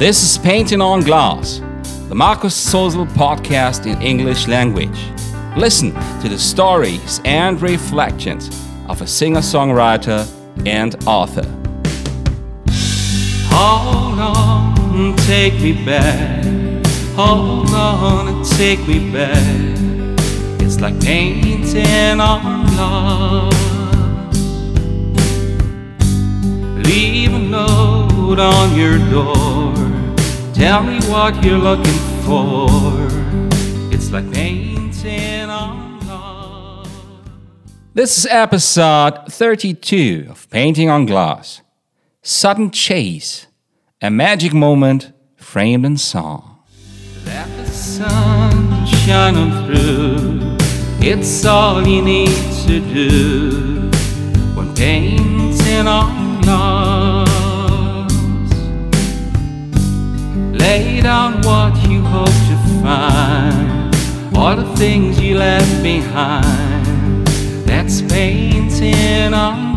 This is Painting on Glass, the Markus Sozel podcast in English language. Listen to the stories and reflections of a singer songwriter and author. Hold on, take me back. Hold on take me back. It's like painting on glass. Leave a note on your door. Tell me what you're looking for. It's like painting on glass. This is episode 32 of Painting on Glass. Sudden Chase, a magic moment framed in song. Let the sun shine on through. It's all you need to do when painting on Lay down what you hope to find, all the things you left behind. That's painting on.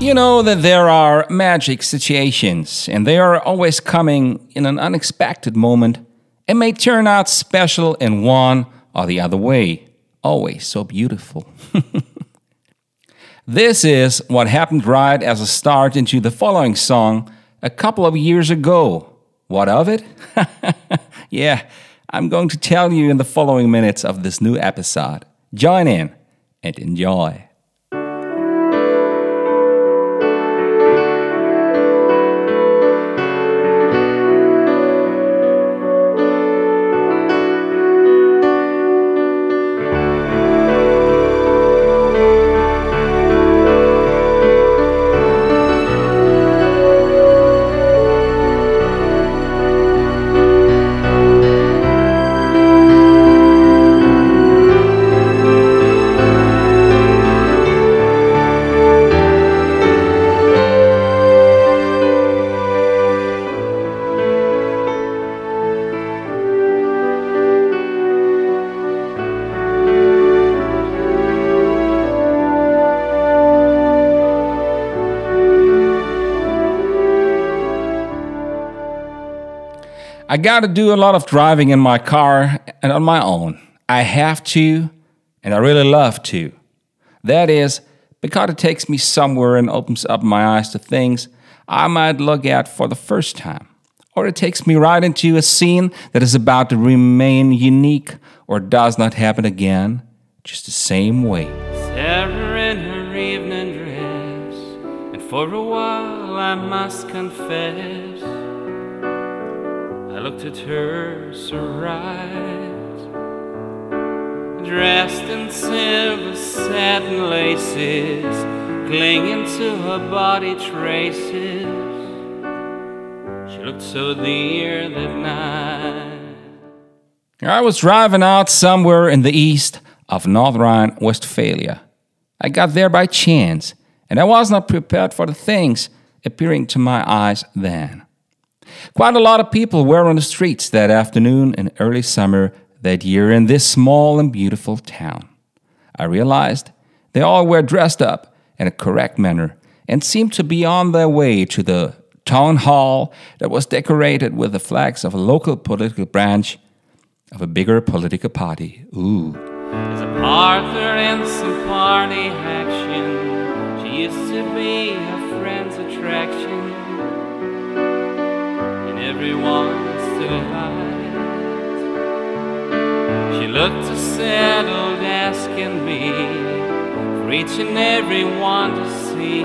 You know that there are magic situations, and they are always coming in an unexpected moment and may turn out special in one or the other way. Always so beautiful. this is what happened right as a start into the following song a couple of years ago. What of it? yeah, I'm going to tell you in the following minutes of this new episode. Join in and enjoy. I got to do a lot of driving in my car and on my own. I have to, and I really love to. That is, because it takes me somewhere and opens up my eyes to things I might look at for the first time. Or it takes me right into a scene that is about to remain unique or does not happen again, just the same way. Sarah in her evening dress, and for a while I must confess. I looked at her surprised, dressed in silver satin laces, clinging to her body traces. She looked so dear that night. I was driving out somewhere in the east of North Rhine-Westphalia. I got there by chance, and I was not prepared for the things appearing to my eyes then. Quite a lot of people were on the streets that afternoon in early summer that year in this small and beautiful town. I realized they all were dressed up in a correct manner and seemed to be on their way to the town hall that was decorated with the flags of a local political branch of a bigger political party. Ooh. There's a partner in some party. Everyone's. She looked so settled, asking me for each and every one to see,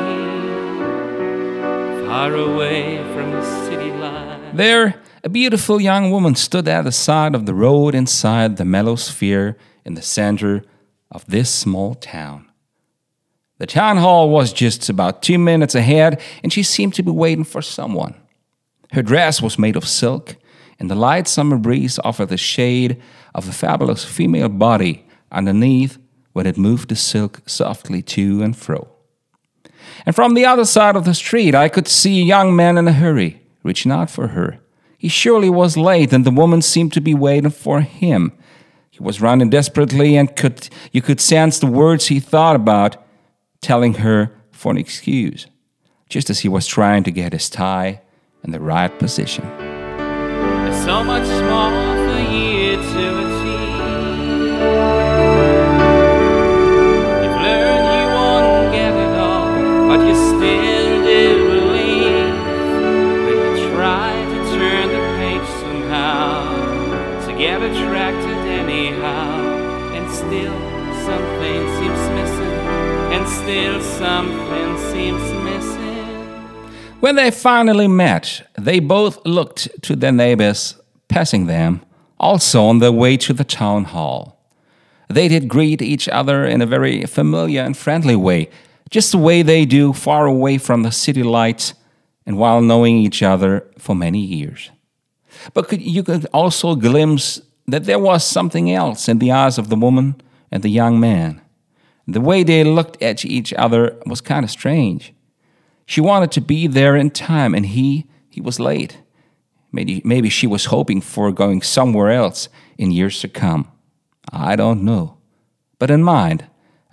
far away from the city light. There, a beautiful young woman stood at the side of the road inside the mellow sphere in the center of this small town. The town hall was just about two minutes ahead, and she seemed to be waiting for someone. Her dress was made of silk, and the light summer breeze offered the shade of a fabulous female body underneath when it moved the silk softly to and fro. And from the other side of the street, I could see a young man in a hurry, reaching out for her. He surely was late, and the woman seemed to be waiting for him. He was running desperately, and could, you could sense the words he thought about, telling her for an excuse, just as he was trying to get his tie in the right position. There's so much for you to achieve. You've learned you won't get it all, but you still do believe. When you try to turn the page somehow, to get attracted anyhow, and still something seems missing, and still something seems. When they finally met, they both looked to their neighbors passing them, also on their way to the town hall. They did greet each other in a very familiar and friendly way, just the way they do far away from the city lights and while knowing each other for many years. But could, you could also glimpse that there was something else in the eyes of the woman and the young man. The way they looked at each other was kind of strange. She wanted to be there in time, and he, he was late. Maybe, maybe she was hoping for going somewhere else in years to come. I don't know. But in mind,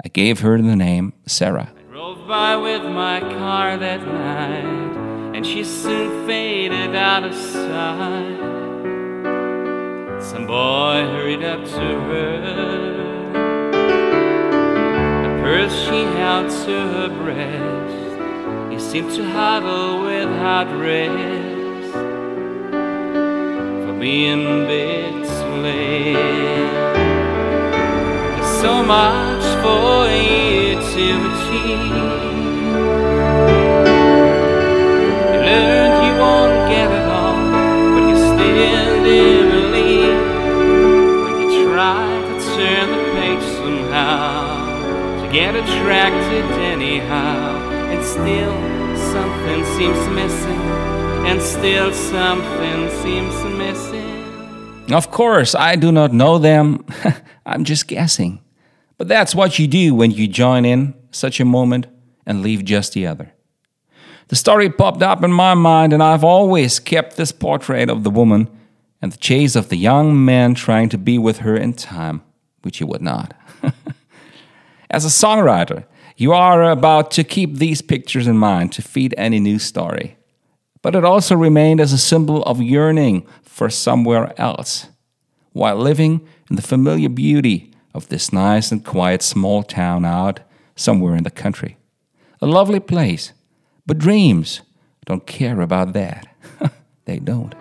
I gave her the name Sarah. I drove by with my car that night, and she soon faded out of sight. Some boy hurried up to her, a purse she held to her breast. He seemed to huddle without rest, for being big too late. There's so much for you to achieve. You learned you won't get it all, but you still do believe. When you try to turn the page somehow, to get attracted anyhow, and still something seems missing, and still something seems missing. Of course, I do not know them. I'm just guessing. But that's what you do when you join in such a moment and leave just the other. The story popped up in my mind, and I've always kept this portrait of the woman and the chase of the young man trying to be with her in time, which he would not. As a songwriter, you are about to keep these pictures in mind to feed any new story. But it also remained as a symbol of yearning for somewhere else, while living in the familiar beauty of this nice and quiet small town out somewhere in the country. A lovely place, but dreams don't care about that. they don't.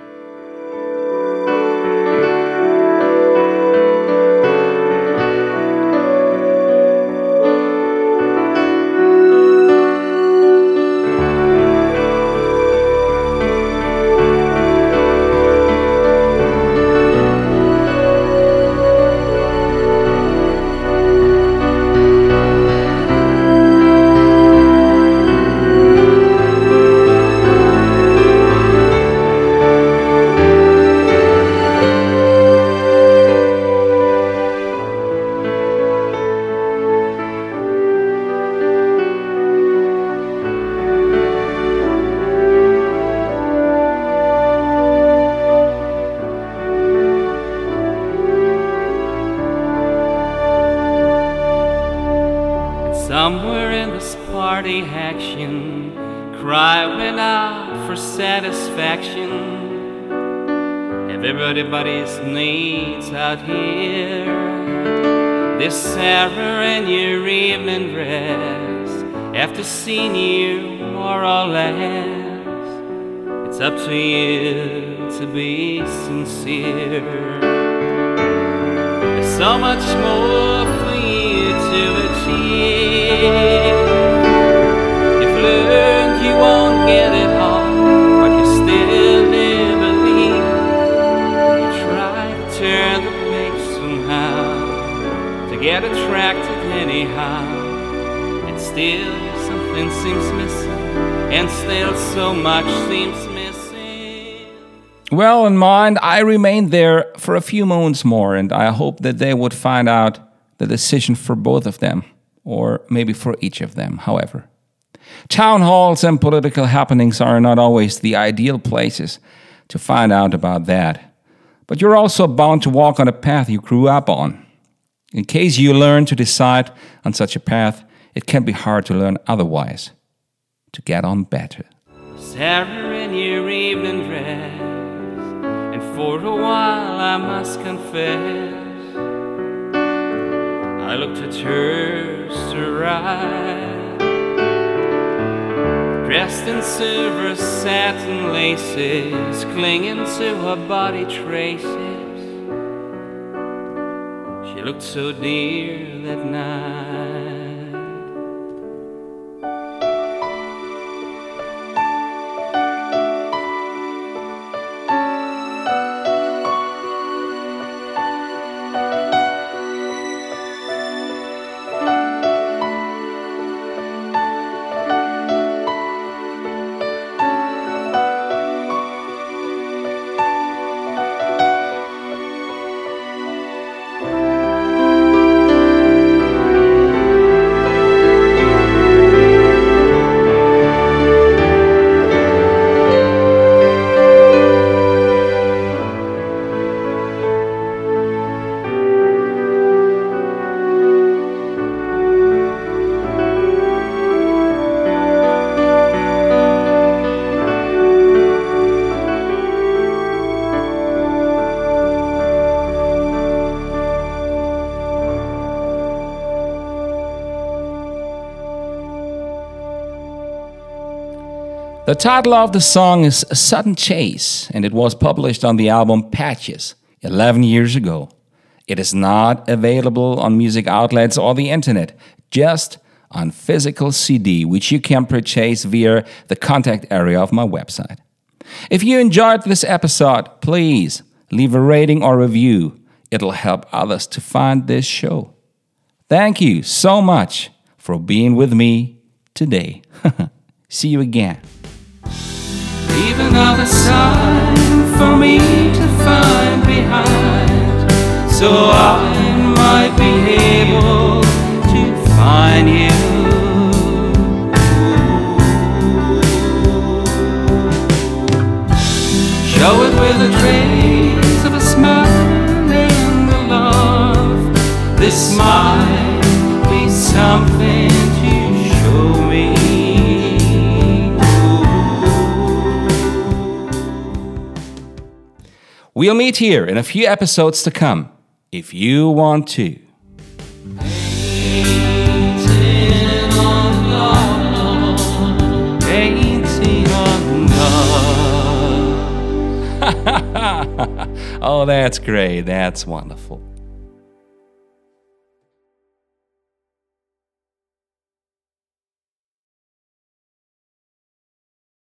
Satisfaction. Everybody's needs out here. This Sarah in your evening dress, after seeing you more or less, it's up to you to be sincere. There's so much more for you to achieve. Get attracted anyhow, and still something seems missing, and still so much seems missing. Well, in mind, I remained there for a few moments more, and I hoped that they would find out the decision for both of them, or maybe for each of them, however. Town halls and political happenings are not always the ideal places to find out about that, but you're also bound to walk on a path you grew up on. In case you learn to decide on such a path, it can be hard to learn otherwise, to get on better. Sarah in your evening dress, and for a while I must confess, I looked at her to right, dressed in silver satin laces, clinging to her body traces. She looked so dear that night. The title of the song is Sudden Chase, and it was published on the album Patches 11 years ago. It is not available on music outlets or the internet, just on physical CD, which you can purchase via the contact area of my website. If you enjoyed this episode, please leave a rating or review. It'll help others to find this show. Thank you so much for being with me today. See you again. Leave another sign for me to find behind, so I might be able to find you. Here in a few episodes to come, if you want to. Oh, that's great. That's wonderful.